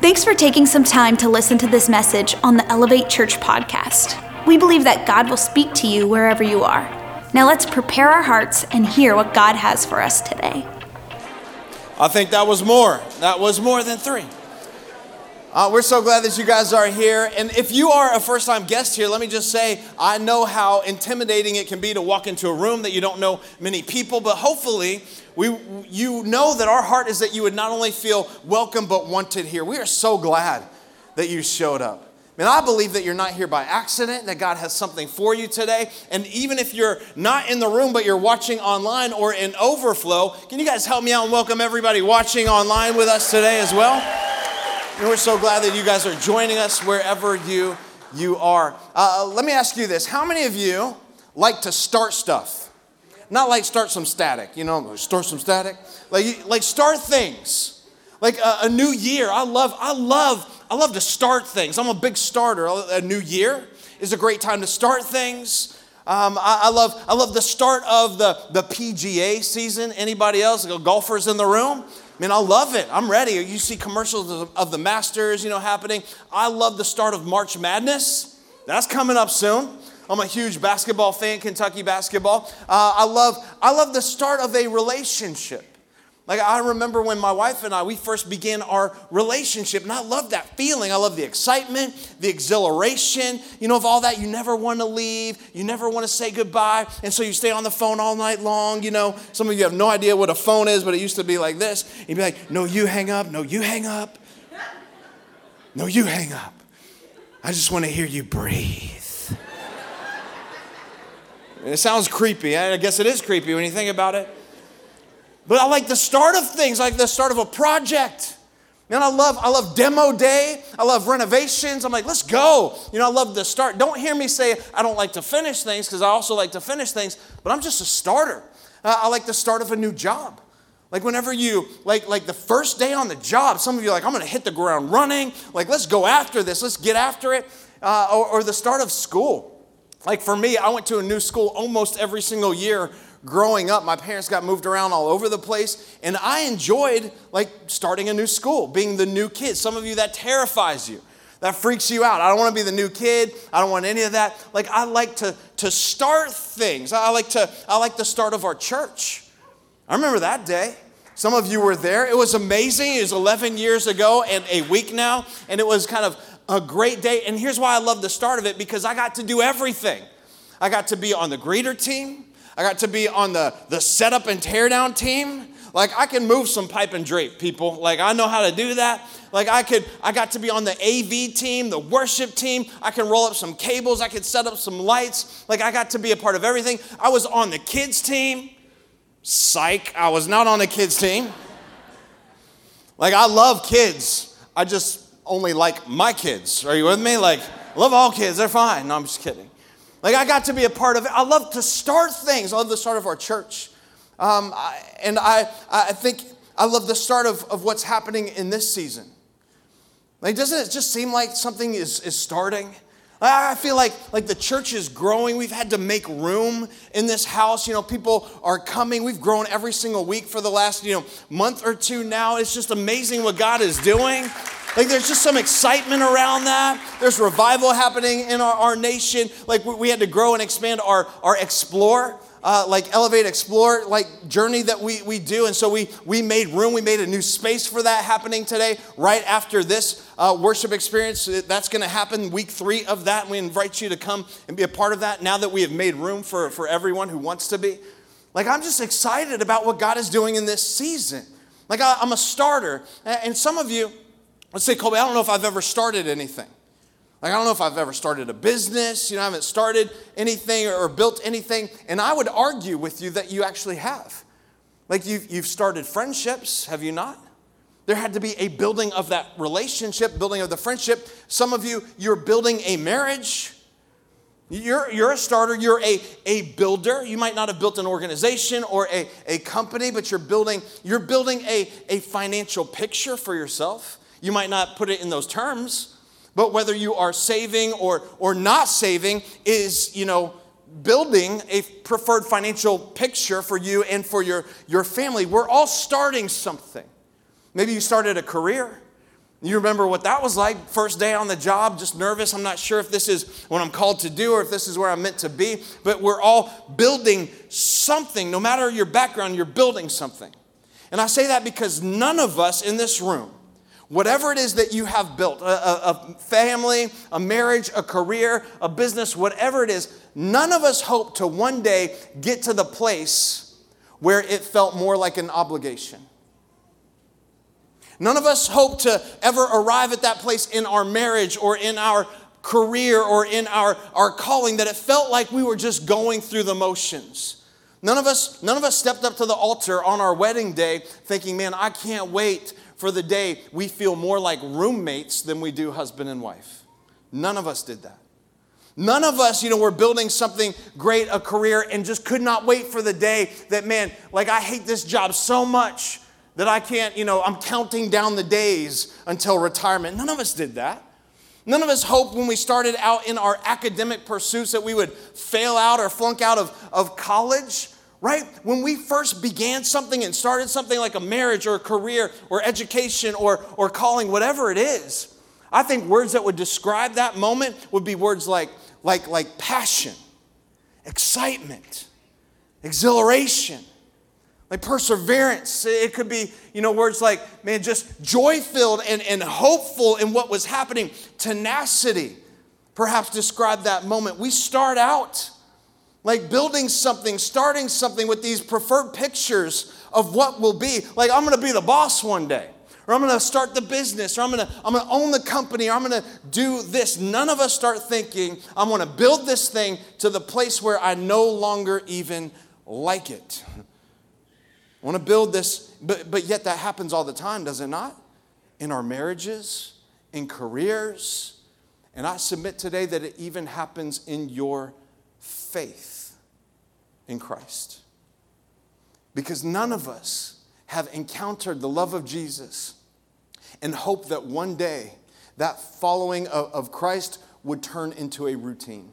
Thanks for taking some time to listen to this message on the Elevate Church podcast. We believe that God will speak to you wherever you are. Now let's prepare our hearts and hear what God has for us today. I think that was more. That was more than three. Uh, we're so glad that you guys are here. And if you are a first time guest here, let me just say I know how intimidating it can be to walk into a room that you don't know many people, but hopefully, we, you know that our heart is that you would not only feel welcome but wanted here. We are so glad that you showed up. And I believe that you're not here by accident, that God has something for you today. And even if you're not in the room, but you're watching online or in overflow, can you guys help me out and welcome everybody watching online with us today as well? And we're so glad that you guys are joining us wherever you, you are. Uh, let me ask you this How many of you like to start stuff? Not like start some static, you know, start some static. Like, like start things. Like a, a new year. I love, I love I love to start things. I'm a big starter. A new year is a great time to start things. Um, I, I, love, I love the start of the, the PGA season. Anybody else? Golfers in the room? I mean, I love it. I'm ready. You see commercials of, of the Masters, you know, happening. I love the start of March Madness. That's coming up soon. I'm a huge basketball fan, Kentucky basketball. Uh, I love, I love the start of a relationship. Like I remember when my wife and I we first began our relationship, and I love that feeling. I love the excitement, the exhilaration, you know, of all that. You never want to leave, you never want to say goodbye, and so you stay on the phone all night long. You know, some of you have no idea what a phone is, but it used to be like this. You'd be like, "No, you hang up. No, you hang up. No, you hang up. I just want to hear you breathe." It sounds creepy. I guess it is creepy when you think about it. But I like the start of things, like the start of a project. Man, I love, I love demo day. I love renovations. I'm like, let's go. You know, I love the start. Don't hear me say I don't like to finish things because I also like to finish things, but I'm just a starter. Uh, I like the start of a new job. Like whenever you, like, like the first day on the job, some of you are like, I'm gonna hit the ground running. Like, let's go after this, let's get after it. Uh, or, or the start of school. Like for me, I went to a new school almost every single year growing up, my parents got moved around all over the place, and I enjoyed like starting a new school, being the new kid. Some of you that terrifies you. That freaks you out. I don't want to be the new kid. I don't want any of that. Like I like to to start things. I like to I like the start of our church. I remember that day. Some of you were there. It was amazing. It was 11 years ago and a week now, and it was kind of a great day. And here's why I love the start of it because I got to do everything. I got to be on the greeter team. I got to be on the, the setup and teardown team. Like I can move some pipe and drape, people. Like I know how to do that. Like I could, I got to be on the AV team, the worship team. I can roll up some cables. I could set up some lights. Like I got to be a part of everything. I was on the kids team. Psych, I was not on the kids team. Like I love kids. I just only like my kids. Are you with me? Like, love all kids. They're fine. No, I'm just kidding. Like I got to be a part of it. I love to start things. I love the start of our church. Um, I, and I, I think I love the start of, of what's happening in this season. Like, doesn't it just seem like something is, is starting? I feel like, like the church is growing. We've had to make room in this house. You know, people are coming. We've grown every single week for the last, you know, month or two now. It's just amazing what God is doing. Like there's just some excitement around that. There's revival happening in our, our nation. Like we, we had to grow and expand our, our explore. Uh, like elevate explore like journey that we, we do and so we we made room we made a new space for that happening today right after this uh, worship experience that's going to happen week three of that and we invite you to come and be a part of that now that we have made room for for everyone who wants to be like i'm just excited about what god is doing in this season like I, i'm a starter and some of you Let's say, Colby, I don't know if I've ever started anything. Like, I don't know if I've ever started a business, you know, I haven't started anything or built anything. And I would argue with you that you actually have. Like, you've, you've started friendships, have you not? There had to be a building of that relationship, building of the friendship. Some of you, you're building a marriage. You're, you're a starter, you're a, a builder. You might not have built an organization or a, a company, but you're building, you're building a, a financial picture for yourself. You might not put it in those terms, but whether you are saving or, or not saving is, you know, building a preferred financial picture for you and for your, your family. We're all starting something. Maybe you started a career. You remember what that was like? First day on the job, just nervous. I'm not sure if this is what I'm called to do or if this is where I'm meant to be, but we're all building something. No matter your background, you're building something. And I say that because none of us in this room, whatever it is that you have built, a, a, family, a marriage, a career, a business, whatever it is, none of us hope to one day get to the place where it felt more like an obligation. None of us hope to ever arrive at that place in our marriage or in our career or in our, our calling that it felt like we were just going through the motions. None of us, none of us stepped up to the altar on our wedding day thinking, man, I can't wait for the day we feel more like roommates than we do husband and wife. None of us did that. None of us, you know, were building something great, a career, and just could not wait for the day that, man, like I hate this job so much that I can't, you know, I'm counting down the days until retirement. None of us did that. None of us hoped when we started out in our academic pursuits that we would fail out or flunk out of, of college, right? When we first began something and started something like a marriage or a career or education or, or calling, whatever it is, I think words that would describe that moment would be words like, like, like passion, excitement, exhilaration like perseverance. It could be, you know, words like, man, just joy filled and, and hopeful in what was happening. Tenacity, perhaps describe that moment. We start out like building something, starting something with these preferred pictures of what will be. Like, I'm gonna be the boss one day. Or I'm gonna start the business, or I'm gonna, I'm gonna own the company, or I'm gonna do this. None of us start thinking, I'm gonna build this thing to the place where I no longer even like it. I want to build this, but, but yet that happens all the time, does it not? In our marriages, in careers. And I submit today that it even happens in your faith in Christ. Because none of us have encountered the love of Jesus and hope that one day that following of, of Christ would turn into a routine.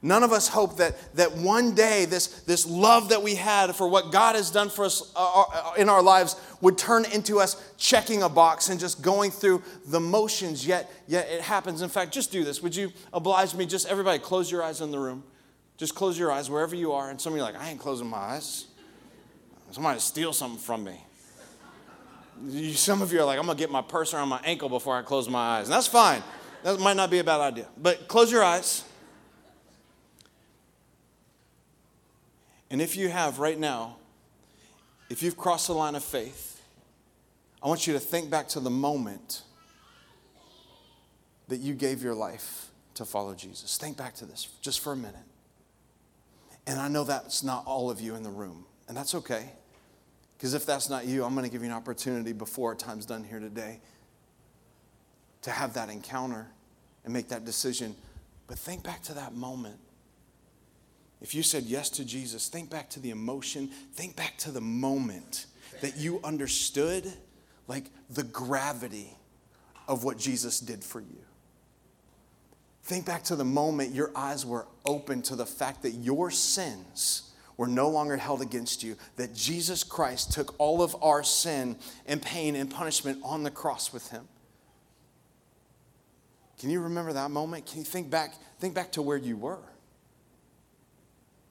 None of us hope that, that one day this, this love that we had for what God has done for us uh, uh, in our lives would turn into us checking a box and just going through the motions, yet, yet it happens. In fact, just do this. Would you oblige me? Just everybody close your eyes in the room. Just close your eyes wherever you are. And some of you are like, I ain't closing my eyes. Somebody steal something from me. Some of you are like, I'm going to get my purse around my ankle before I close my eyes. And that's fine. That might not be a bad idea. But close your eyes. And if you have right now, if you've crossed the line of faith, I want you to think back to the moment that you gave your life to follow Jesus. Think back to this just for a minute. And I know that's not all of you in the room, and that's okay. Because if that's not you, I'm going to give you an opportunity before our time's done here today to have that encounter and make that decision. But think back to that moment if you said yes to Jesus, think back to the emotion, think back to the moment that you understood like the gravity of what Jesus did for you. Think back to the moment your eyes were open to the fact that your sins were no longer held against you, that Jesus Christ took all of our sin and pain and punishment on the cross with him. Can you remember that moment? Can you think back think back to where you were?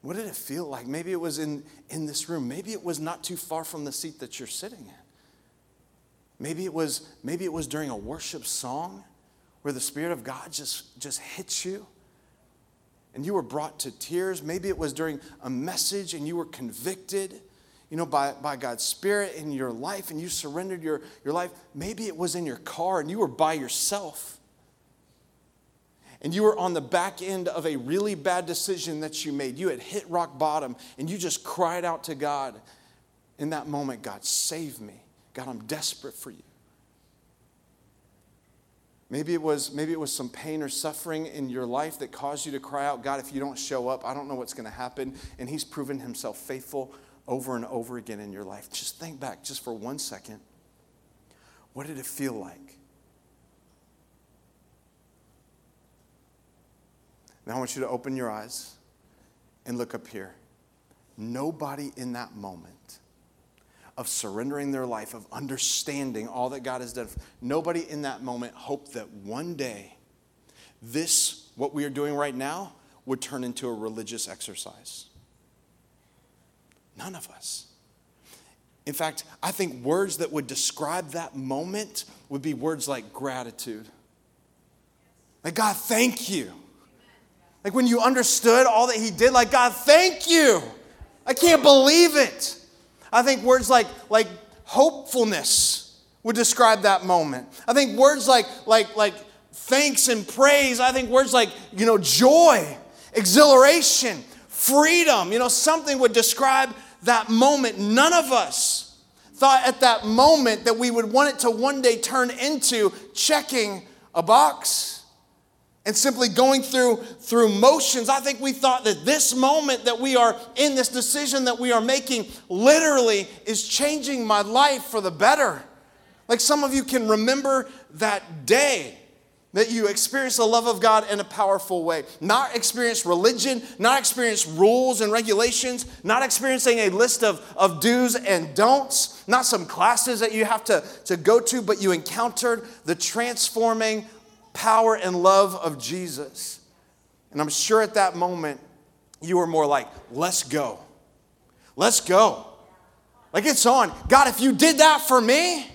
What did it feel like? Maybe it was in, in this room. Maybe it was not too far from the seat that you're sitting in. Maybe it was, maybe it was during a worship song where the Spirit of God just, just hits you and you were brought to tears. Maybe it was during a message and you were convicted, you know, by, by God's Spirit in your life and you surrendered your, your life. Maybe it was in your car and you were by yourself and you were on the back end of a really bad decision that you made. You had hit rock bottom and you just cried out to God. In that moment, God, save me. God, I'm desperate for you. Maybe it was maybe it was some pain or suffering in your life that caused you to cry out, God, if you don't show up, I don't know what's going to happen. And he's proven himself faithful over and over again in your life. Just think back just for one second. What did it feel like? Now I want you to open your eyes and look up here. Nobody in that moment, of surrendering their life, of understanding all that God has done. Nobody in that moment hoped that one day this, what we are doing right now, would turn into a religious exercise. None of us. In fact, I think words that would describe that moment would be words like gratitude. Like, God, thank you. Like, when you understood all that He did, like, God, thank you. I can't believe it. I think words like, like hopefulness would describe that moment. I think words like, like, like thanks and praise, I think words like, you know, joy, exhilaration, freedom, you know, something would describe that moment. None of us thought at that moment that we would want it to one day turn into checking a box and simply going through through motions i think we thought that this moment that we are in this decision that we are making literally is changing my life for the better like some of you can remember that day that you experience the love of God in a powerful way. Not experience religion, not experience rules and regulations, not experiencing a list of, of do's and don'ts, not some classes that you have to, to go to, but you encountered the transforming power and love of Jesus. And I'm sure at that moment, you were more like, let's go. Let's go. Like it's on. God, if you did that for me,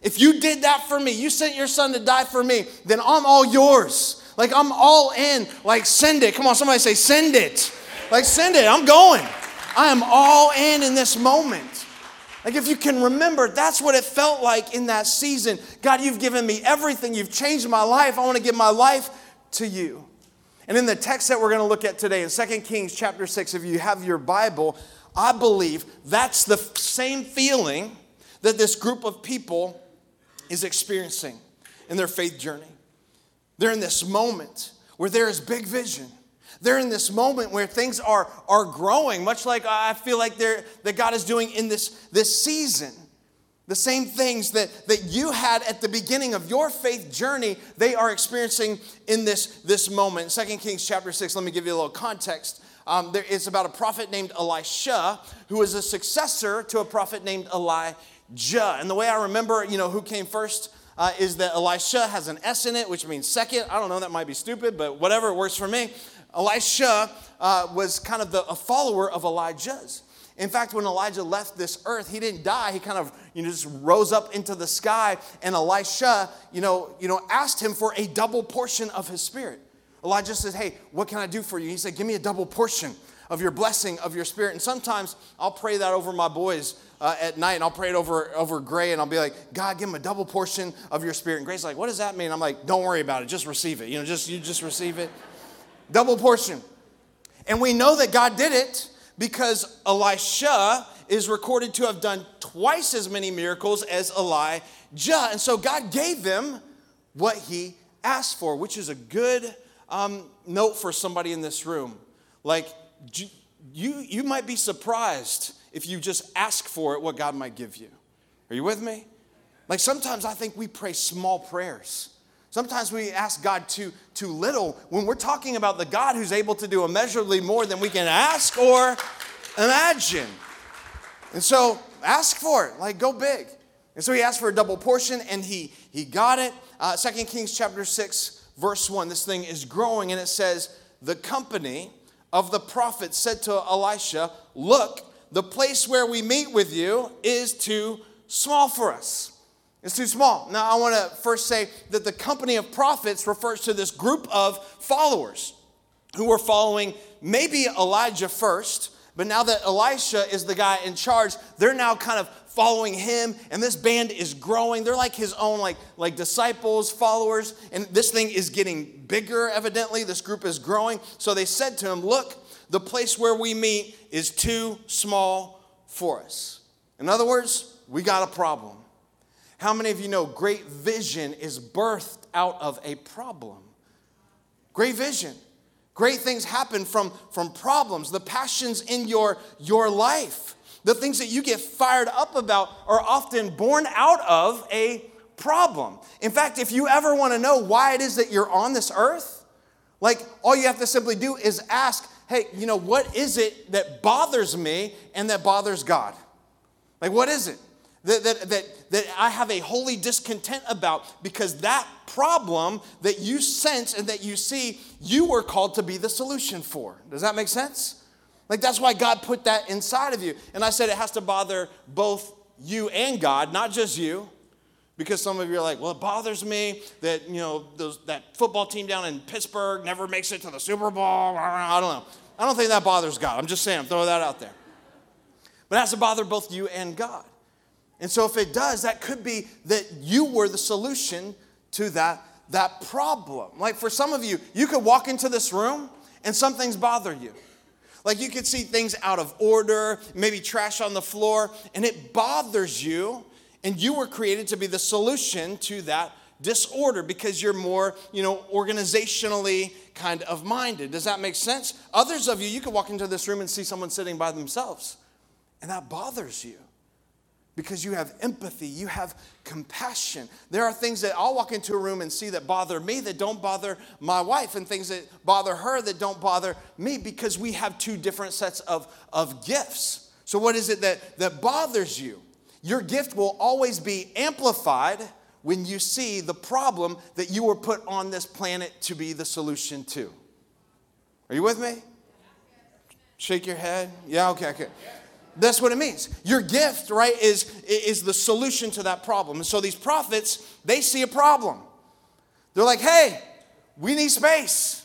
if you did that for me, you sent your son to die for me, then I'm all yours. Like I'm all in. Like send it. Come on, somebody say, send it. Like send it. I'm going. I am all in in this moment. Like, if you can remember, that's what it felt like in that season. God, you've given me everything. You've changed my life. I want to give my life to you. And in the text that we're going to look at today, in 2 Kings chapter 6, if you have your Bible, I believe that's the same feeling that this group of people is experiencing in their faith journey. They're in this moment where there is big vision they're in this moment where things are, are growing, much like I feel like they're, that God is doing in this, this season. The same things that, that you had at the beginning of your faith journey, they are experiencing in this, this moment. Second Kings chapter 6, let me give you a little context. Um, there, it's about a prophet named Elisha, who is a successor to a prophet named Elijah. And the way I remember, you know, who came first uh, is that Elisha has an S in it, which means second. I don't know, that might be stupid, but whatever, it works for me. Elisha uh, was kind of the, a follower of Elijah's. In fact, when Elijah left this earth, he didn't die. He kind of, you know, just rose up into the sky, and Elisha, you know, you know, asked him for a double portion of his spirit. Elijah says, "Hey, what can I do for you?" He said, "Give me a double portion of your blessing of your spirit." And sometimes I'll pray that over my boys uh, at night, and I'll pray it over over Gray, and I'll be like, "God, give him a double portion of your spirit." And Gray's like, "What does that mean?" I'm like, "Don't worry about it. Just receive it. You know, just you just receive it." Double portion. And we know that God did it because Elisha is recorded to have done twice as many miracles as Elijah. And so God gave them what he asked for, which is a good um, note for somebody in this room. Like, you, you might be surprised if you just ask for it, what God might give you. Are you with me? Like, sometimes I think we pray small prayers. Sometimes we ask God too, too little when we're talking about the God who's able to do immeasurably more than we can ask or imagine. And so ask for it, like go big. And so he asked for a double portion and he, he got it. Uh, 2 Kings chapter 6, verse 1. This thing is growing and it says, The company of the prophets said to Elisha, Look, the place where we meet with you is too small for us. It's too small. Now, I want to first say that the company of prophets refers to this group of followers who were following maybe Elijah first, but now that Elisha is the guy in charge, they're now kind of following him, and this band is growing. They're like his own, like, like disciples, followers, and this thing is getting bigger, evidently. This group is growing. So they said to him, Look, the place where we meet is too small for us. In other words, we got a problem. How many of you know great vision is birthed out of a problem? Great vision. Great things happen from, from problems, the passions in your, your life. The things that you get fired up about are often born out of a problem. In fact, if you ever want to know why it is that you're on this earth, like all you have to simply do is ask, hey, you know, what is it that bothers me and that bothers God? Like, what is it? That, that, that, that I have a holy discontent about because that problem that you sense and that you see, you were called to be the solution for. Does that make sense? Like, that's why God put that inside of you. And I said it has to bother both you and God, not just you. Because some of you are like, well, it bothers me that, you know, those, that football team down in Pittsburgh never makes it to the Super Bowl. I don't know. I don't think that bothers God. I'm just saying, I'm throwing that out there. But it has to bother both you and God. And so if it does, that could be that you were the solution to that, that problem. Like for some of you, you could walk into this room and some things bother you. Like you could see things out of order, maybe trash on the floor, and it bothers you. And you were created to be the solution to that disorder because you're more, you know, organizationally kind of minded. Does that make sense? Others of you, you could walk into this room and see someone sitting by themselves, and that bothers you because you have empathy, you have compassion. There are things that I'll walk into a room and see that bother me that don't bother my wife, and things that bother her that don't bother me because we have two different sets of, of gifts. So, what is it that, that bothers you? Your gift will always be amplified when you see the problem that you were put on this planet to be the solution to. Are you with me? Shake your head. Yeah, okay, okay. That's what it means. Your gift, right, is, is the solution to that problem. And so these prophets, they see a problem. They're like, hey, we need space.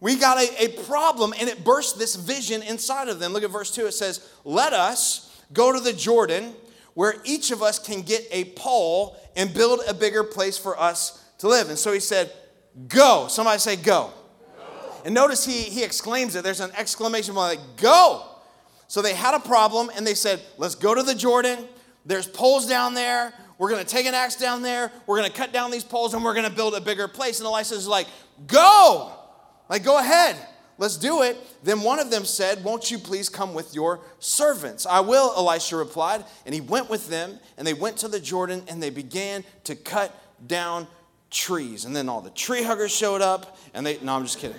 We got a, a problem, and it burst this vision inside of them. Look at verse 2. It says, Let us go to the Jordan where each of us can get a pole and build a bigger place for us to live. And so he said, Go. Somebody say, Go. go. And notice he, he exclaims it. There's an exclamation mark like, Go. So they had a problem and they said, let's go to the Jordan. There's poles down there. We're going to take an axe down there. We're going to cut down these poles and we're going to build a bigger place. And Elisha is like, go. Like, go ahead. Let's do it. Then one of them said, Won't you please come with your servants? I will, Elisha replied. And he went with them, and they went to the Jordan, and they began to cut down trees. And then all the tree huggers showed up, and they, no, I'm just kidding.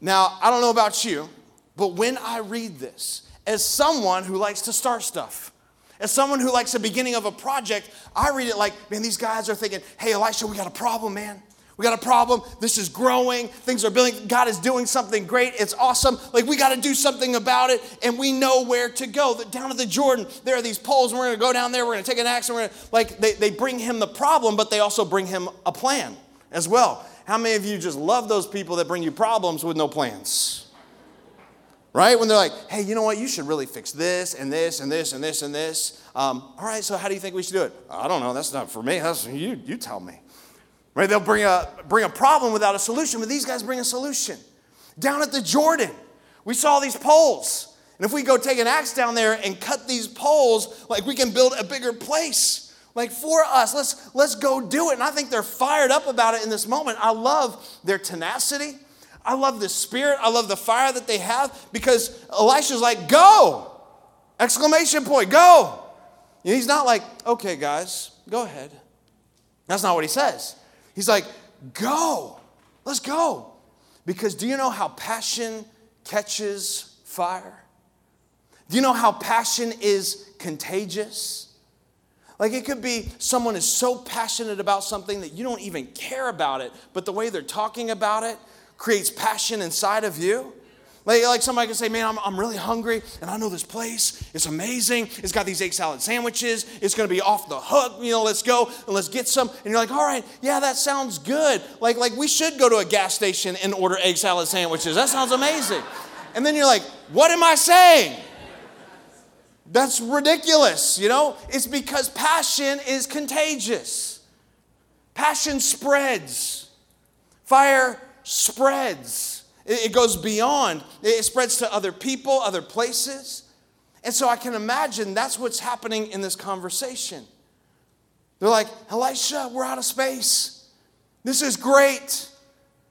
Now, I don't know about you, but when I read this, as someone who likes to start stuff, as someone who likes the beginning of a project, I read it like, man, these guys are thinking, hey, Elisha, we got a problem, man. We got a problem. This is growing. Things are building. God is doing something great. It's awesome. Like, we got to do something about it, and we know where to go. Down to the Jordan, there are these poles, and we're going to go down there. We're going to take an axe, and we're going to, like, they, they bring him the problem, but they also bring him a plan as well. How many of you just love those people that bring you problems with no plans? Right? When they're like, hey, you know what? You should really fix this and this and this and this and this. Um, all right, so how do you think we should do it? I don't know. That's not for me. That's you. You tell me. Right? They'll bring a bring a problem without a solution, but these guys bring a solution. Down at the Jordan, we saw these poles. And if we go take an axe down there and cut these poles, like we can build a bigger place like for us let's let's go do it and i think they're fired up about it in this moment i love their tenacity I love the spirit. I love the fire that they have because Elisha's like, go! Exclamation point, go! And he's not like, okay, guys, go ahead. That's not what he says. He's like, go, let's go. Because do you know how passion catches fire? Do you know how passion is contagious? Like it could be someone is so passionate about something that you don't even care about it, but the way they're talking about it, creates passion inside of you. Like, like somebody can say, Man, I'm, I'm really hungry and I know this place. It's amazing. It's got these egg salad sandwiches. It's going to be off the hook. You know, let's go and let's get some. And you're like, All right, yeah, that sounds good. Like, like we should go to a gas station and order egg salad sandwiches. That sounds amazing. And then you're like, What am I saying? That's ridiculous, you know? It's because passion is contagious. Passion spreads. Fire spreads, it goes beyond, it spreads to other people, other places. And so I can imagine that's what's happening in this conversation. They're like, Elisha, we're out of space. This is great.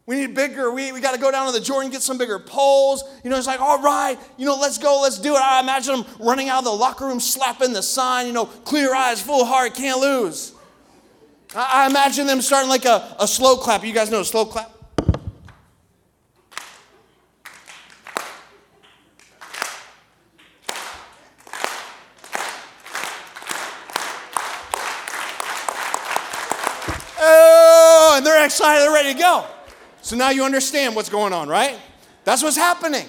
We need bigger. We, we got to go down to the Jordan, get some bigger poles. You know, it's like, all right, you know, let's go, let's do it. I imagine them running out of the locker room, slapping the sign, you know, clear eyes, full heart, can't lose. I, I imagine them starting like a, a slow clap. You guys know a slow clap? go. And they're to go. So now you understand what's going on, right? That's what's happening.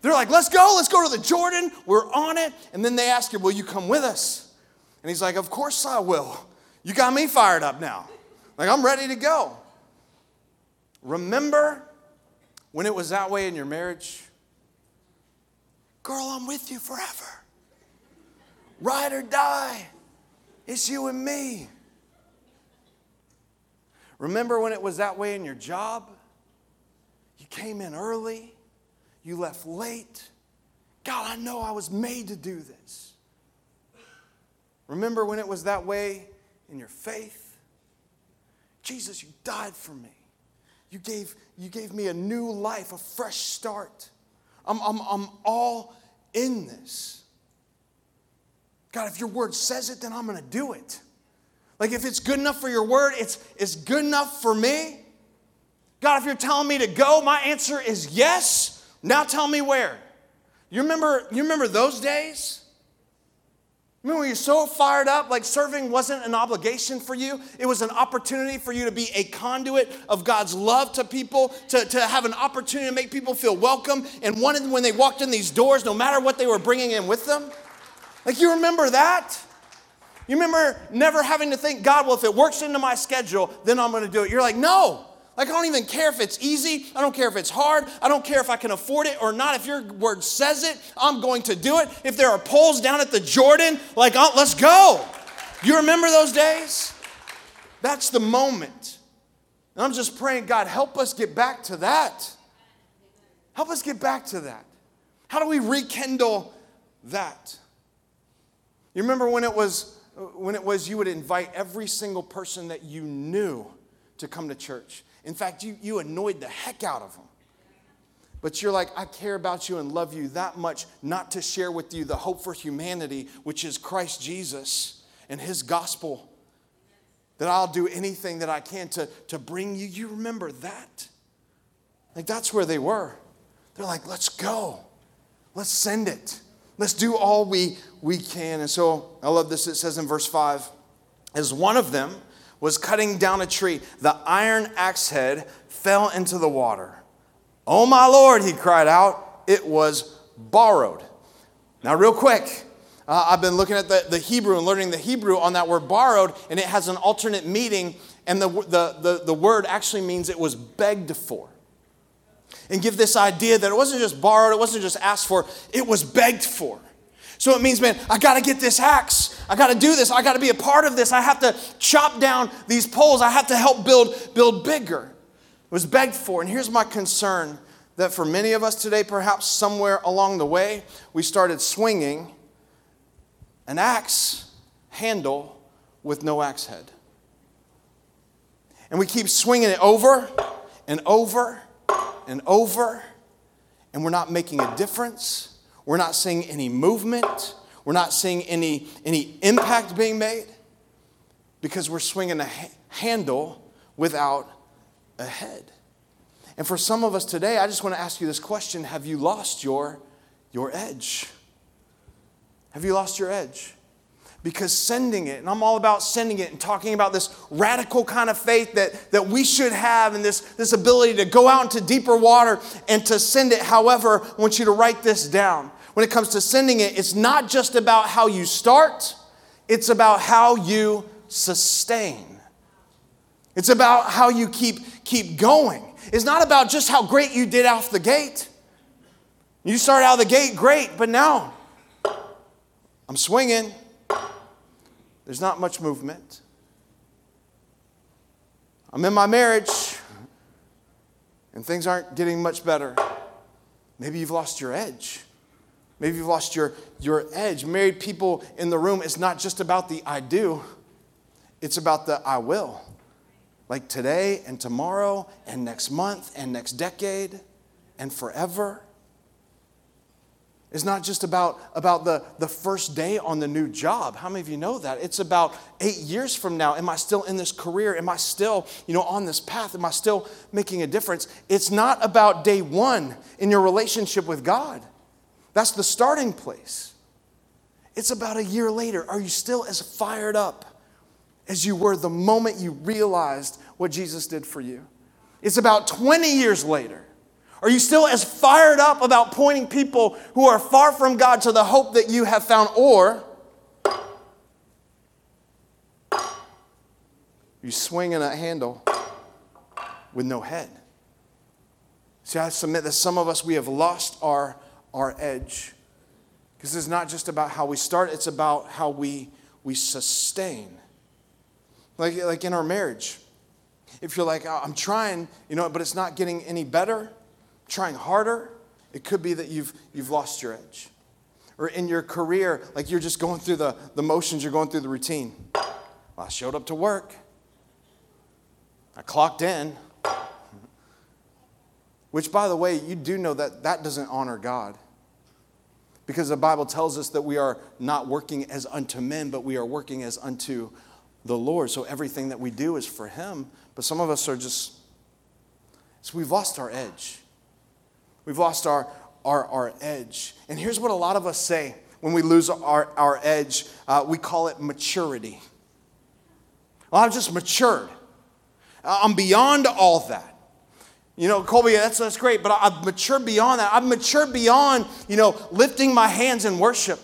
They're like, let's go, let's go to the Jordan. We're on it. And then they ask him, will you come with us? And he's like, of course I will. You got me fired up now. Like, I'm ready to go. Remember when it was that way in your marriage? Girl, I'm with you forever. Ride or die. It's you and me. Remember when it was that way in your job? You came in early, you left late. God, I know I was made to do this. Remember when it was that way in your faith? Jesus, you died for me. You gave, you gave me a new life, a fresh start. I'm, I'm, I'm all in this. God, if your word says it, then I'm going to do it. Like if it's good enough for your word, it's, it's good enough for me. God, if you're telling me to go, my answer is yes. Now tell me where. You remember, you remember those days? Remember you're so fired up, like serving wasn't an obligation for you? It was an opportunity for you to be a conduit of God's love to people, to, to have an opportunity to make people feel welcome and wanted when they walked in these doors, no matter what they were bringing in with them. Like you remember that? You remember never having to think, God, well, if it works into my schedule, then I'm going to do it. You're like, no, like, I don't even care if it's easy. I don't care if it's hard. I don't care if I can afford it or not. If your word says it, I'm going to do it. If there are poles down at the Jordan, like, oh, let's go. You remember those days? That's the moment. And I'm just praying, God, help us get back to that. Help us get back to that. How do we rekindle that? You remember when it was when it was you would invite every single person that you knew to come to church. In fact, you, you annoyed the heck out of them. But you're like, I care about you and love you that much not to share with you the hope for humanity, which is Christ Jesus and his gospel. That I'll do anything that I can to, to bring you. You remember that? Like, that's where they were. They're like, let's go. Let's send it. Let's do all we, we can. And so I love this. It says in verse 5 as one of them, was cutting down a tree. The iron axe head fell into the water. Oh, my Lord, he cried out. It was borrowed. Now, real quick, uh, I've been looking at the, the Hebrew and learning the Hebrew on that word borrowed, and it has an alternate meaning, and the, the, the, the word actually means it was begged for. And give this idea that it wasn't just borrowed, it wasn't just asked for, it was begged for. So it means, man, I got to get this axe. I got to do this. I got to be a part of this. I have to chop down these poles. I have to help build build bigger. It was begged for. And here's my concern that for many of us today, perhaps somewhere along the way, we started swinging an axe handle with no axe head. And we keep swinging it over and over and over, and we're not making a difference we're not seeing any movement. We're not seeing any, any impact being made because we're swinging a ha- handle without a head. And for some of us today, I just want to ask you this question Have you lost your, your edge? Have you lost your edge? Because sending it, and I'm all about sending it and talking about this radical kind of faith that, that we should have and this, this ability to go out into deeper water and to send it. However, I want you to write this down. When it comes to sending it, it's not just about how you start, it's about how you sustain. It's about how you keep, keep going. It's not about just how great you did off the gate. You start out of the gate great, but now I'm swinging. There's not much movement. I'm in my marriage and things aren't getting much better. Maybe you've lost your edge. Maybe you've lost your, your edge. Married people in the room, it's not just about the I do, it's about the I will. Like today and tomorrow and next month and next decade and forever. It's not just about, about the, the first day on the new job. How many of you know that? It's about eight years from now. Am I still in this career? Am I still, you know, on this path? Am I still making a difference? It's not about day one in your relationship with God. That's the starting place. It's about a year later. Are you still as fired up as you were the moment you realized what Jesus did for you? It's about 20 years later. Are you still as fired up about pointing people who are far from God to the hope that you have found? Or you swinging a handle with no head? See, I submit that some of us, we have lost our, our edge. Because it's not just about how we start, it's about how we, we sustain. Like, like in our marriage. If you're like, I'm trying, you know, but it's not getting any better, trying harder, it could be that you've, you've lost your edge. Or in your career, like you're just going through the, the motions, you're going through the routine. Well, I showed up to work, I clocked in. Which, by the way, you do know that that doesn't honor God. Because the Bible tells us that we are not working as unto men, but we are working as unto the Lord. So everything that we do is for Him. But some of us are just, so we've lost our edge. We've lost our, our, our edge. And here's what a lot of us say when we lose our, our edge uh, we call it maturity. Well, I've just matured. I'm beyond all that. You know, Colby, that's, that's great, but I've matured beyond that. I've matured beyond, you know, lifting my hands in worship.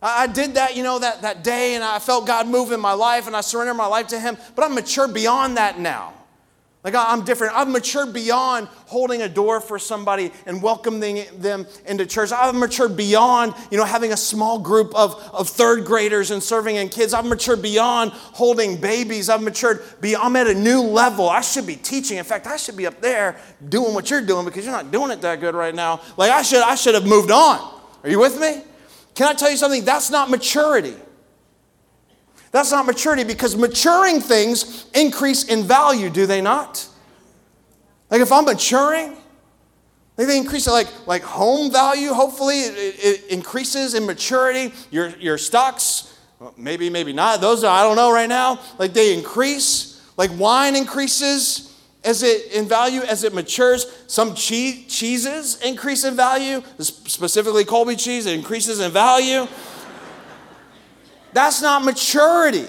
I, I did that, you know, that, that day, and I felt God move in my life, and I surrendered my life to Him, but I'm matured beyond that now. Like I'm different. I've matured beyond holding a door for somebody and welcoming them into church. I've matured beyond, you know, having a small group of, of third graders and serving in kids. I've matured beyond holding babies. I've matured beyond, I'm at a new level. I should be teaching. In fact, I should be up there doing what you're doing because you're not doing it that good right now. Like I should, I should have moved on. Are you with me? Can I tell you something? That's not maturity. That's not maturity because maturing things increase in value, do they not? Like if I'm maturing, like they increase like like home value. Hopefully, it, it increases in maturity. Your your stocks, maybe maybe not. Those are, I don't know right now. Like they increase. Like wine increases as it in value as it matures. Some cheese, cheeses increase in value. Specifically, Colby cheese it increases in value. That's not maturity.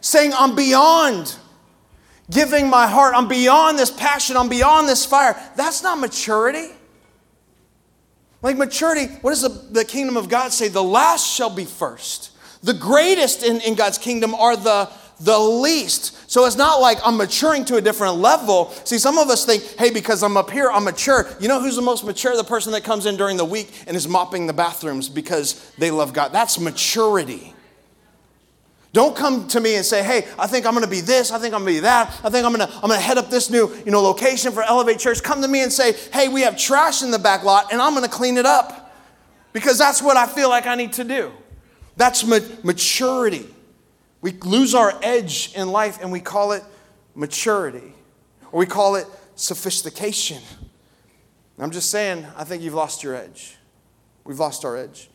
Saying, I'm beyond giving my heart, I'm beyond this passion, I'm beyond this fire. That's not maturity. Like maturity, what does the, the kingdom of God say? The last shall be first. The greatest in, in God's kingdom are the, the least. So it's not like I'm maturing to a different level. See, some of us think, hey, because I'm up here, I'm mature. You know who's the most mature? The person that comes in during the week and is mopping the bathrooms because they love God. That's maturity. Don't come to me and say, hey, I think I'm gonna be this, I think I'm gonna be that, I think I'm gonna, I'm gonna head up this new you know, location for Elevate Church. Come to me and say, hey, we have trash in the back lot and I'm gonna clean it up. Because that's what I feel like I need to do. That's ma- maturity. We lose our edge in life and we call it maturity, or we call it sophistication. I'm just saying, I think you've lost your edge. We've lost our edge.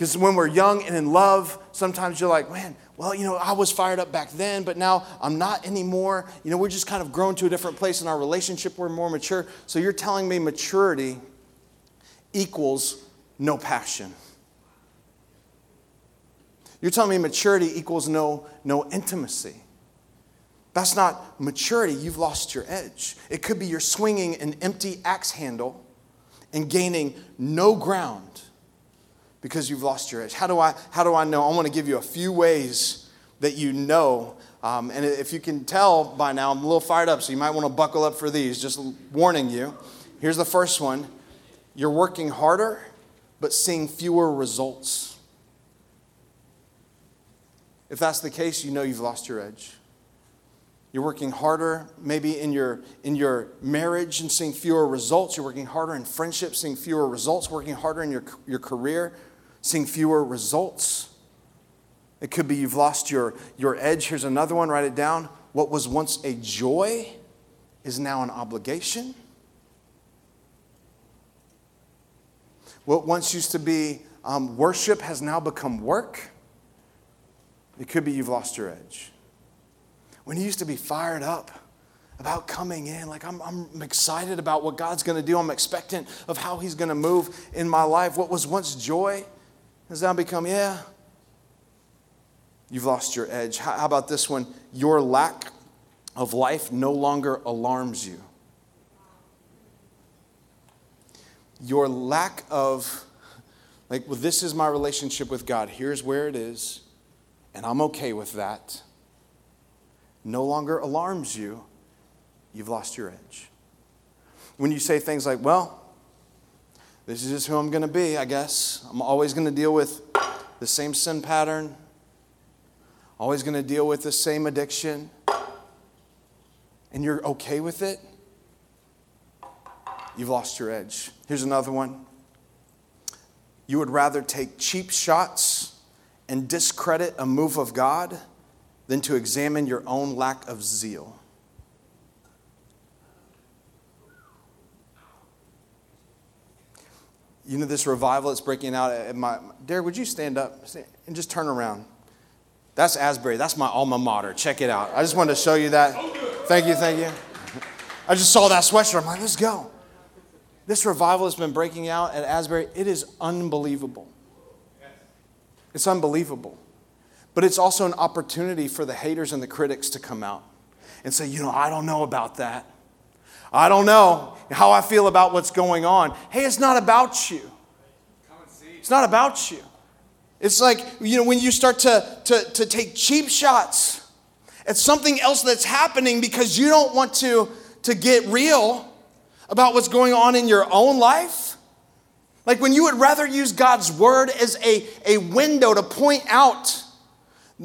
Because when we're young and in love, sometimes you're like, man, well, you know, I was fired up back then, but now I'm not anymore. You know, we're just kind of grown to a different place in our relationship. We're more mature. So you're telling me maturity equals no passion. You're telling me maturity equals no, no intimacy. That's not maturity. You've lost your edge. It could be you're swinging an empty axe handle and gaining no ground because you've lost your edge. How do I, how do I know? I want to give you a few ways that you know. Um, and if you can tell by now, I'm a little fired up, so you might want to buckle up for these, just warning you. Here's the first one you're working harder, but seeing fewer results. If that's the case, you know you've lost your edge. You're working harder, maybe in your, in your marriage and seeing fewer results. You're working harder in friendship, seeing fewer results. Working harder in your, your career, seeing fewer results. It could be you've lost your, your edge. Here's another one, write it down. What was once a joy is now an obligation. What once used to be um, worship has now become work. It could be you've lost your edge. When you used to be fired up about coming in, like I'm, I'm excited about what God's going to do, I'm expectant of how He's going to move in my life. What was once joy has now become, yeah, you've lost your edge. How about this one? Your lack of life no longer alarms you. Your lack of, like, well, this is my relationship with God, here's where it is, and I'm okay with that, no longer alarms you, you've lost your edge. When you say things like, well, this is just who I'm going to be, I guess. I'm always going to deal with the same sin pattern, always going to deal with the same addiction, and you're okay with it, you've lost your edge. Here's another one. You would rather take cheap shots and discredit a move of God than to examine your own lack of zeal. You know this revival that's breaking out at my. Derek, would you stand up and just turn around? That's Asbury. That's my alma mater. Check it out. I just wanted to show you that. Thank you, thank you. I just saw that sweatshirt. I'm like, let's go. This revival has been breaking out at Asbury. It is unbelievable. It's unbelievable. But it's also an opportunity for the haters and the critics to come out and say, you know, I don't know about that. I don't know how I feel about what's going on. Hey, it's not about you. It's not about you. It's like, you know, when you start to, to, to take cheap shots at something else that's happening because you don't want to, to get real about what's going on in your own life. Like when you would rather use God's word as a, a window to point out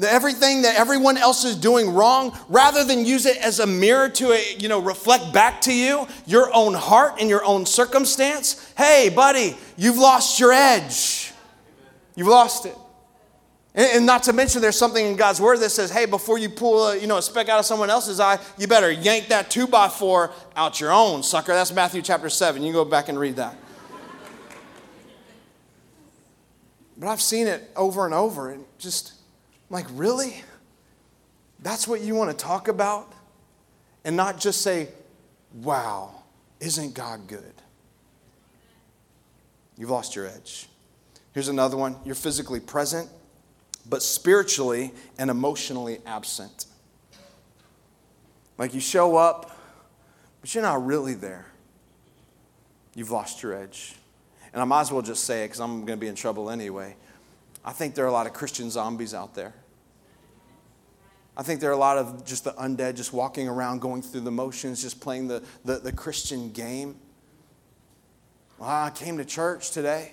everything that everyone else is doing wrong rather than use it as a mirror to uh, you know reflect back to you your own heart and your own circumstance hey buddy you've lost your edge. You've lost it. And, not to mention there's something in god's word that says hey before you pull a, you know a speck out of someone else's eye you better yank that two by four out your own sucker. That's matthew chapter 7 you can go back and read that. But i've seen it over and over and just like, really? That's what you want to talk about? And not just say, wow, isn't God good? You've lost your edge. Here's another one you're physically present, but spiritually and emotionally absent. Like you show up, but you're not really there. You've lost your edge. And I might as well just say it because I'm going to be in trouble anyway. I think there are a lot of Christian zombies out there. I think there are a lot of just the undead just walking around, going through the motions, just playing the, the, the Christian game. Well, I came to church today.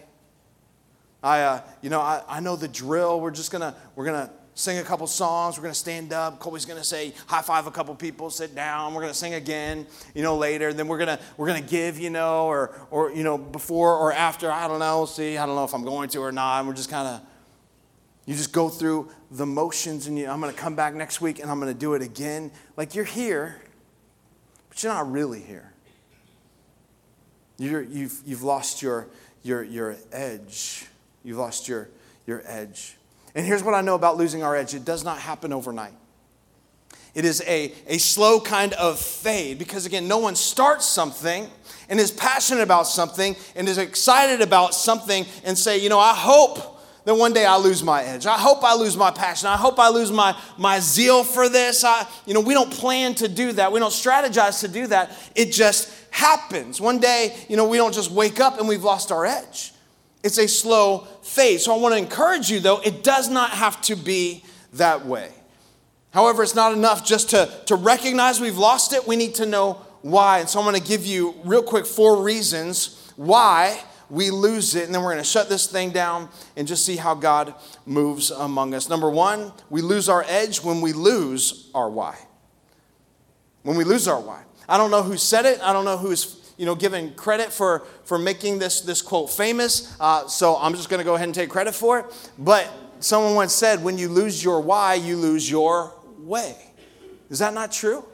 I, uh, you know, I, I know the drill. We're just gonna, we're gonna sing a couple songs. We're gonna stand up. Colby's gonna say high five a couple people, sit down. We're gonna sing again, you know, later. Then we're gonna, we're gonna give, you know, or, or you know, before or after. I don't know. See, I don't know if I'm going to or not. And we're just kind of you just go through the motions and you, I'm going to come back next week and I'm going to do it again. Like you're here, but you're not really here. you have you've, you've lost your, your, your edge. You've lost your, your edge. And here's what I know about losing our edge it does not happen overnight. It is a, a slow kind of fade because, again, no one starts something and is passionate about something and is excited about something and say, you know, I hope then one day I lose my edge. I hope I lose my passion. I hope I lose my, my zeal for this. I, you know, we don't plan to do that. We don't strategize to do that. It just happens. One day, you know, we don't just wake up and we've lost our edge. It's a slow fade. So I want to encourage you, though, it does not have to be that way. However, it's not enough just to, to recognize we've lost it. We need to know why. And so I'm going to give you, real quick, four reasons why we lose it, and then we're going to shut this thing down and just see how God moves among us. Number one, we lose our edge when we lose our why. When we lose our why. I don't know who said it, I don't know who's you know, given credit for, for making this, this quote famous, uh, so I'm just going to go ahead and take credit for it. But someone once said, when you lose your why, you lose your way. Is that not true?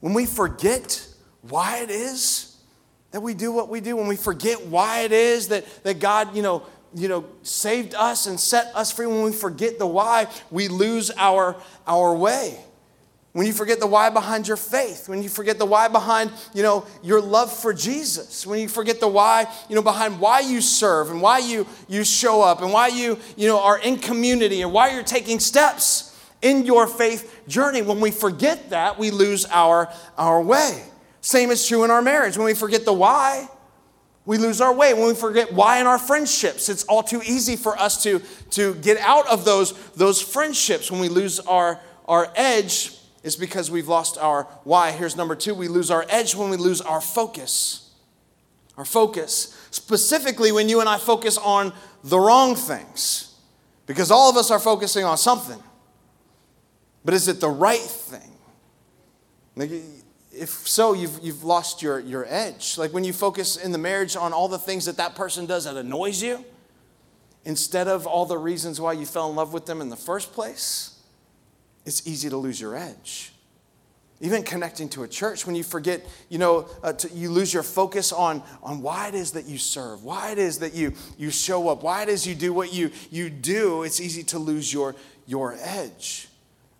When we forget why it is, that we do what we do when we forget why it is that, that God, you know, you know, saved us and set us free. When we forget the why, we lose our, our way. When you forget the why behind your faith, when you forget the why behind, you know, your love for Jesus, when you forget the why, you know, behind why you serve and why you, you show up and why you, you know, are in community and why you're taking steps in your faith journey. When we forget that, we lose our, our way. Same is true in our marriage. When we forget the why, we lose our way. When we forget why in our friendships, it's all too easy for us to, to get out of those, those friendships. When we lose our, our edge, it's because we've lost our why. Here's number two we lose our edge when we lose our focus. Our focus. Specifically, when you and I focus on the wrong things. Because all of us are focusing on something. But is it the right thing? If so, you've, you've lost your, your edge. Like when you focus in the marriage on all the things that that person does that annoys you, instead of all the reasons why you fell in love with them in the first place, it's easy to lose your edge. Even connecting to a church, when you forget, you know, uh, to, you lose your focus on, on why it is that you serve, why it is that you, you show up, why it is you do what you, you do, it's easy to lose your, your edge.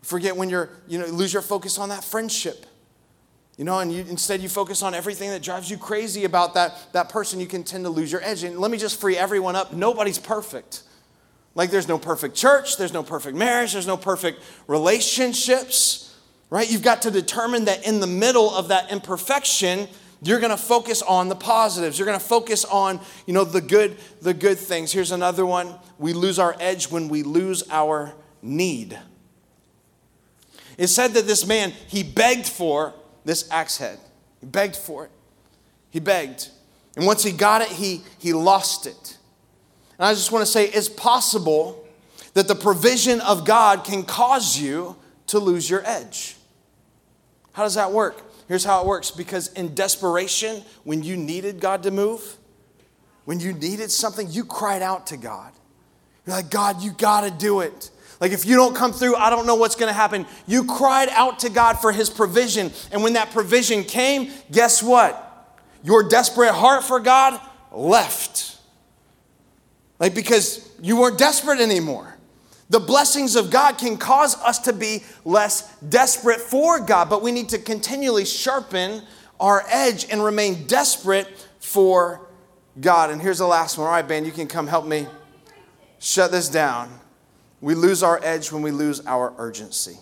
Forget when you're, you know, lose your focus on that friendship. You know, and you, instead you focus on everything that drives you crazy about that, that person, you can tend to lose your edge. And let me just free everyone up nobody's perfect. Like there's no perfect church, there's no perfect marriage, there's no perfect relationships, right? You've got to determine that in the middle of that imperfection, you're going to focus on the positives. You're going to focus on, you know, the good the good things. Here's another one. We lose our edge when we lose our need. It said that this man, he begged for this axe head. He begged for it. He begged. And once he got it, he, he lost it. And I just want to say it's possible that the provision of God can cause you to lose your edge. How does that work? Here's how it works because in desperation, when you needed God to move, when you needed something, you cried out to God. You're like, God, you got to do it. Like, if you don't come through, I don't know what's going to happen. You cried out to God for His provision. And when that provision came, guess what? Your desperate heart for God left. Like, because you weren't desperate anymore. The blessings of God can cause us to be less desperate for God, but we need to continually sharpen our edge and remain desperate for God. And here's the last one. All right, Ben, you can come help me shut this down. We lose our edge when we lose our urgency.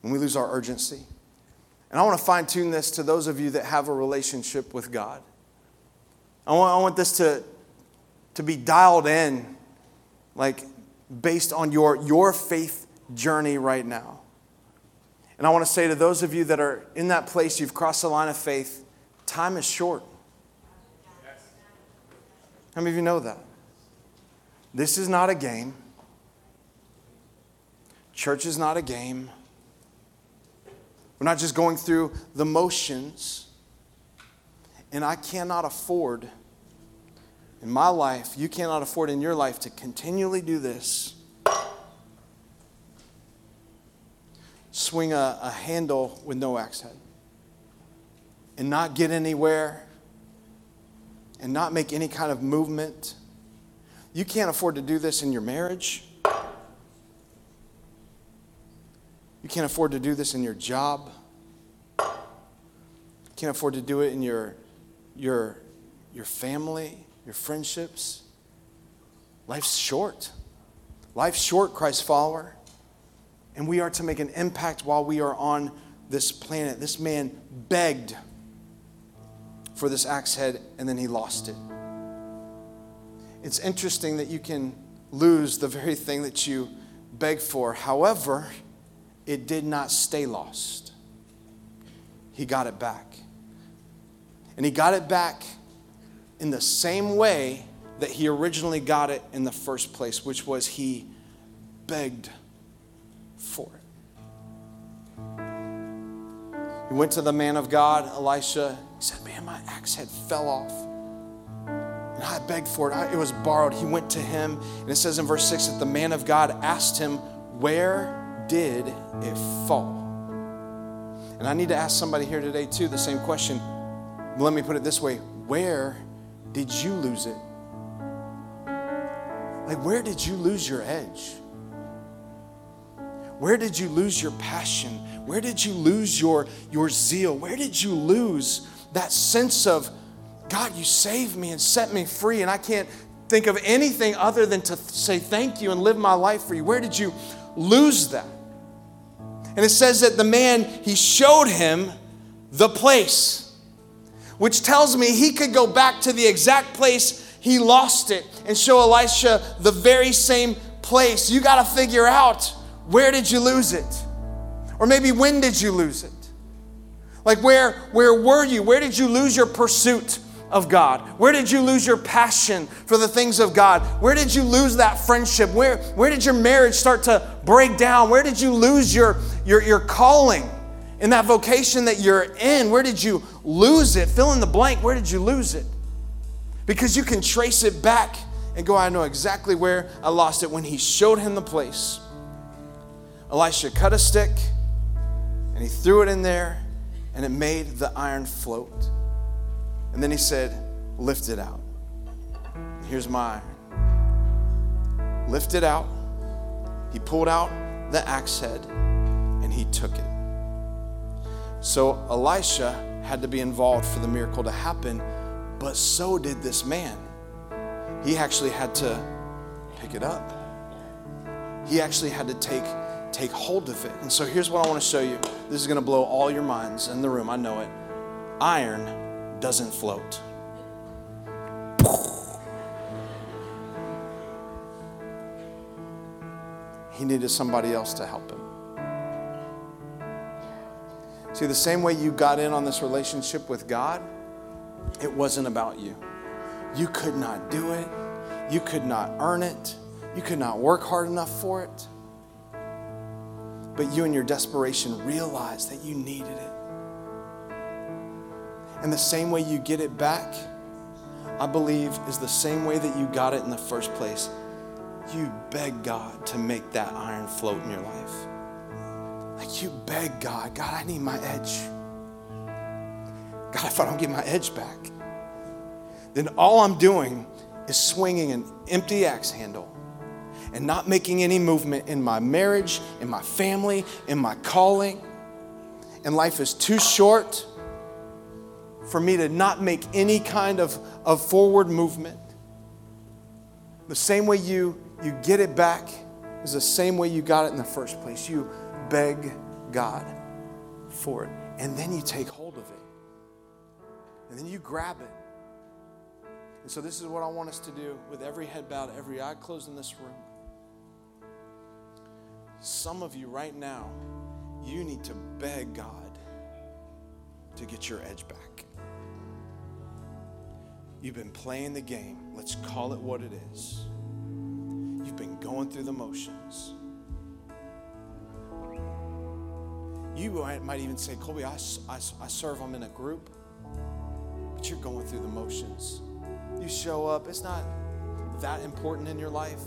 When we lose our urgency. And I want to fine tune this to those of you that have a relationship with God. I want, I want this to, to be dialed in, like based on your, your faith journey right now. And I want to say to those of you that are in that place, you've crossed the line of faith, time is short. How many of you know that? This is not a game. Church is not a game. We're not just going through the motions. And I cannot afford in my life, you cannot afford in your life to continually do this. Swing a, a handle with no axe head and not get anywhere and not make any kind of movement you can't afford to do this in your marriage. You can't afford to do this in your job. You can't afford to do it in your, your, your family, your friendships. Life's short. Life's short, Christ follower. And we are to make an impact while we are on this planet. This man begged for this axe head and then he lost it it's interesting that you can lose the very thing that you beg for. However, it did not stay lost. He got it back. And he got it back in the same way that he originally got it in the first place, which was he begged for it. He went to the man of God, Elisha. He said, Man, my axe head fell off. And I begged for it. I, it was borrowed. He went to him. And it says in verse 6 that the man of God asked him, Where did it fall? And I need to ask somebody here today, too, the same question. Let me put it this way Where did you lose it? Like, where did you lose your edge? Where did you lose your passion? Where did you lose your, your zeal? Where did you lose that sense of God, you saved me and set me free, and I can't think of anything other than to say thank you and live my life for you? Where did you lose that? And it says that the man, he showed him the place, which tells me he could go back to the exact place he lost it and show Elisha the very same place. You got to figure out where did you lose it? Or maybe when did you lose it? Like where where were you? Where did you lose your pursuit of God? Where did you lose your passion for the things of God? Where did you lose that friendship? Where, where did your marriage start to break down? Where did you lose your, your, your calling in that vocation that you're in? Where did you lose it? Fill in the blank. Where did you lose it? Because you can trace it back and go, I know exactly where I lost it when he showed him the place. Elisha cut a stick and he threw it in there and it made the iron float. And then he said, Lift it out. Here's my iron. Lift it out. He pulled out the axe head and he took it. So Elisha had to be involved for the miracle to happen, but so did this man. He actually had to pick it up. He actually had to take take hold of it. And so here's what I want to show you. This is going to blow all your minds in the room. I know it. Iron doesn't float. He needed somebody else to help him. See, the same way you got in on this relationship with God, it wasn't about you. You could not do it, you could not earn it, you could not work hard enough for it. But you, in your desperation, realized that you needed it. And the same way you get it back, I believe, is the same way that you got it in the first place. You beg God to make that iron float in your life. Like you beg God, God, I need my edge. God, if I don't get my edge back, then all I'm doing is swinging an empty axe handle and not making any movement in my marriage, in my family, in my calling. And life is too short for me to not make any kind of, of forward movement. The same way you, you get it back is the same way you got it in the first place. You beg God for it, and then you take hold of it, and then you grab it. And so, this is what I want us to do with every head bowed, every eye closed in this room. Some of you right now, you need to beg God to get your edge back. You've been playing the game. Let's call it what it is. You've been going through the motions. You might even say, Colby, I, I, I serve, I'm in a group, but you're going through the motions. You show up, it's not that important in your life.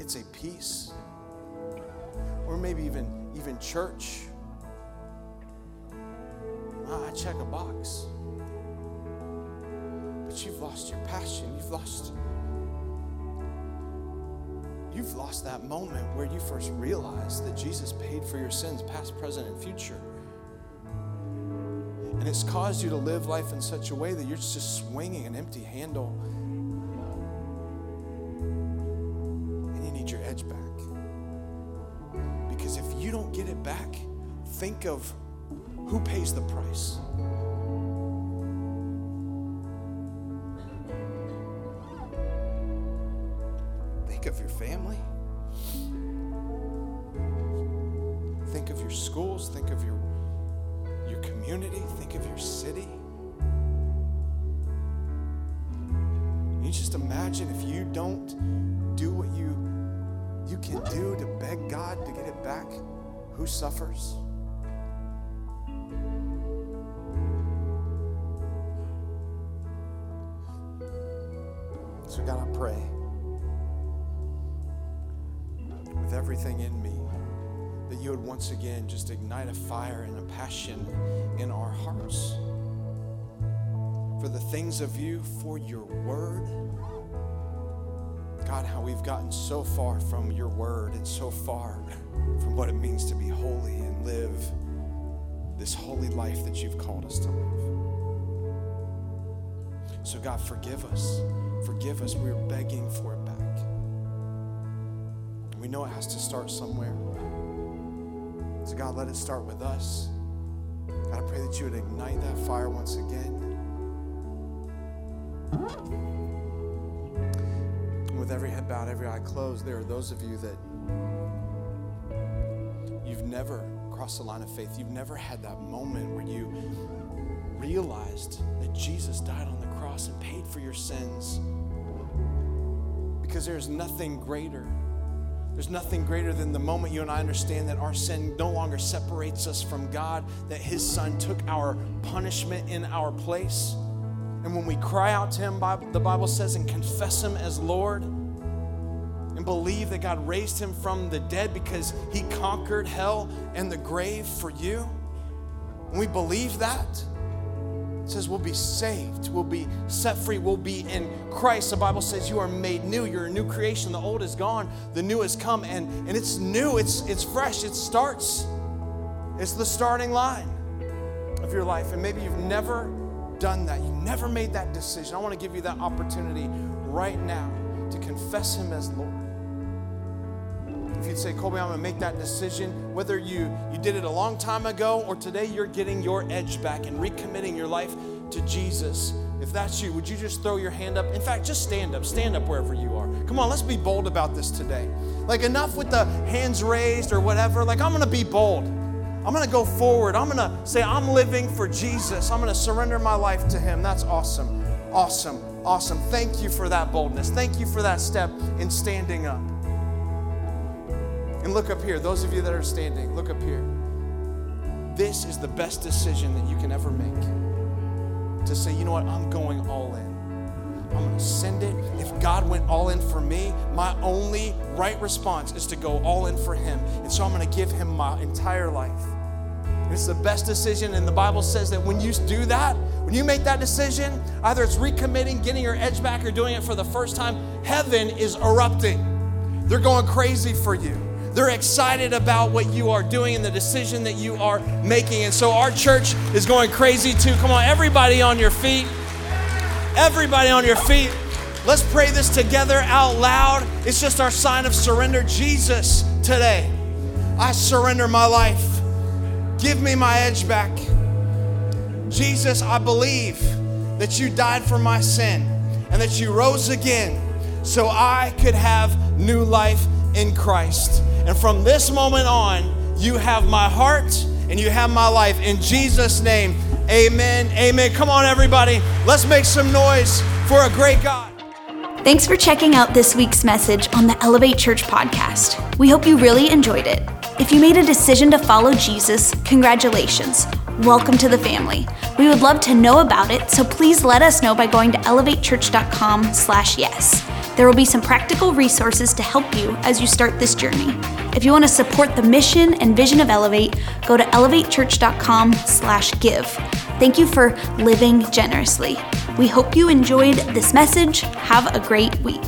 It's a piece. Or maybe even, even church. Ah, I check a box you've lost your passion. You've lost you've lost that moment where you first realized that Jesus paid for your sins, past, present, and future. And it's caused you to live life in such a way that you're just swinging an empty handle. And you need your edge back. Because if you don't get it back, think of who pays the price. Of your family. Think of your schools. Think of your, your community. Think of your city. You just imagine if you don't do what you, you can do to beg God to get it back, who suffers? Once again just ignite a fire and a passion in our hearts for the things of you, for your word. God, how we've gotten so far from your word and so far from what it means to be holy and live this holy life that you've called us to live. So, God, forgive us. Forgive us. We're begging for it back. We know it has to start somewhere. God, let it start with us. God, I pray that you would ignite that fire once again. With every head bowed, every eye closed, there are those of you that you've never crossed the line of faith. You've never had that moment where you realized that Jesus died on the cross and paid for your sins. Because there's nothing greater there's nothing greater than the moment you and I understand that our sin no longer separates us from God, that His Son took our punishment in our place. And when we cry out to Him, the Bible says, and confess Him as Lord, and believe that God raised Him from the dead because He conquered hell and the grave for you, when we believe that, says we'll be saved, we'll be set free, we'll be in Christ. The Bible says you are made new. You're a new creation. The old is gone, the new has come, and, and it's new, it's, it's fresh, it starts. It's the starting line of your life. And maybe you've never done that, you never made that decision. I want to give you that opportunity right now to confess Him as Lord if you'd say, Colby, I'm to make that decision, whether you, you did it a long time ago or today you're getting your edge back and recommitting your life to Jesus. If that's you, would you just throw your hand up? In fact, just stand up. Stand up wherever you are. Come on, let's be bold about this today. Like, enough with the hands raised or whatever. Like, I'm to be bold. I'm to go forward. I'm to say, I'm living for Jesus. I'm to surrender my life to Him. That's awesome. Awesome. Awesome. Thank you for that boldness. Thank you for that step in standing up. And look up here, those of you that are standing, look up here. This is the best decision that you can ever make. To say, you know what, I'm going all in. I'm going to send it. If God went all in for me, my only right response is to go all in for Him. And so I'm going to give Him my entire life. It's the best decision, and the Bible says that when you do that, when you make that decision, either it's recommitting, getting your edge back, or doing it for the first time, heaven is erupting. They're going crazy for you. They're excited about what you are doing and the decision that you are making. And so our church is going crazy too. Come on, everybody on your feet. Everybody on your feet. Let's pray this together out loud. It's just our sign of surrender. Jesus, today, I surrender my life. Give me my edge back. Jesus, I believe that you died for my sin and that you rose again so I could have new life in Christ. And from this moment on, you have my heart and you have my life. In Jesus' name, amen. Amen. Come on, everybody. Let's make some noise for a great God. Thanks for checking out this week's message on the Elevate Church podcast. We hope you really enjoyed it. If you made a decision to follow Jesus, congratulations. Welcome to the family. We would love to know about it, so please let us know by going to elevatechurch.com/yes. There will be some practical resources to help you as you start this journey. If you want to support the mission and vision of Elevate, go to elevatechurch.com/give. Thank you for living generously. We hope you enjoyed this message. Have a great week.